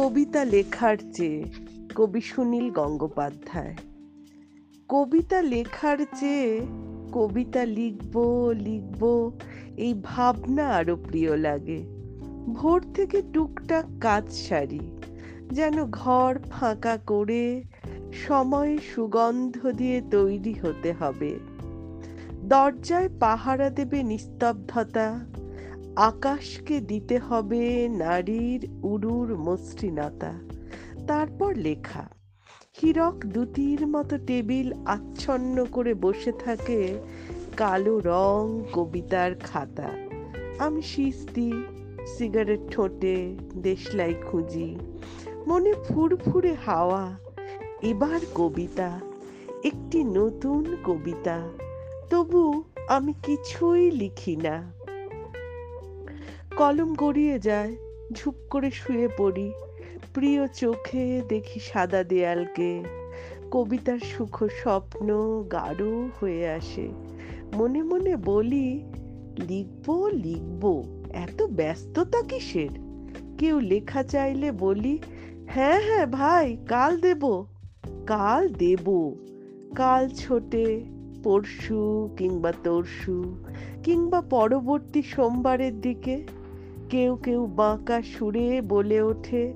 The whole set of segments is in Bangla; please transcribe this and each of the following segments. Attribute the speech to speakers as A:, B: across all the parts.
A: কবিতা লেখার চেয়ে, কবি সুনীল গঙ্গোপাধ্যায়। কবিতা লেখার চেয়ে, কবিতা লিখব লিখব, এই ভাবনা আরও প্রিয় লাগে। ভোর থেকে টুকটাক কাজ সারি, যেন ঘর ফাঁকা করে সময় সুগন্ধ দিয়ে তৈরি হতে হবে। দরজায় পাহারা দেবে নিস্তব্ধতা আকাশকে দিতে হবে নারীর উরুর মসৃণতা। তারপর লেখা, হীরক দুটির মতো টেবিল আচ্ছন্ন করে বসে থাকে কালো রং কবিতার খাতা। আমি শীষ দিই সিগারেট ঠোঁটে দেশলাই খুঁজি, মনে ফুরফুরে হাওয়া। এবার কবিতা, একটি নতুন কবিতা, তবু আমি কিছুই লিখি না। কলম গড়িয়ে যায়, ঝুপ করে শুয়ে পড়ি। প্রিয় চোখে দেখি সাদা দেয়ালকে। কবিতার সুখ স্বপ্ন গাঢ় হয়ে আসে। মনে মনে বলি, লিখব লিখব, এত ব্যস্ততা কিসের? কেউ লেখা চাইলে বলি হ্যাঁ হ্যাঁ ভাই, কাল দেব কাল দেব। কাল ছোটে, পরশু কিংবা তরশু, কিংবা পরবর্তী সোমবারের দিকে। কেউ কেউ বাঁকা সুরে বলে ওঠে।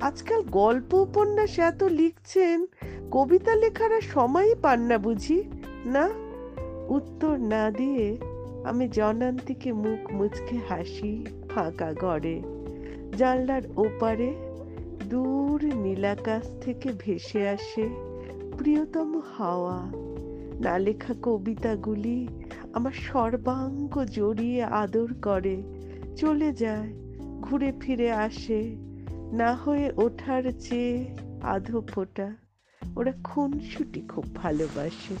A: আজকাল গল্প উপন্যাস এত লিখছেন, কবিতা লেখার সময়ই পান না বুঝি। না, উত্তর না দিয়ে আমি জনান্তিকে মুখ মুচকে হাসি ফাঁকা ঘরে জানলার ওপারে দূর নীলাকাশ থেকে ভেসে আসে প্রিয়তম হাওয়া। না লেখা কবিতাগুলি আমার সর্বাঙ্গ জড়িয়ে আদর করে। চলে যায়, ঘুরে ফিরে আসে, না হয়ে ওঠার চেয়ে আধো ফোটা, ওরা খুনসুটি খুব ভালোবাসে।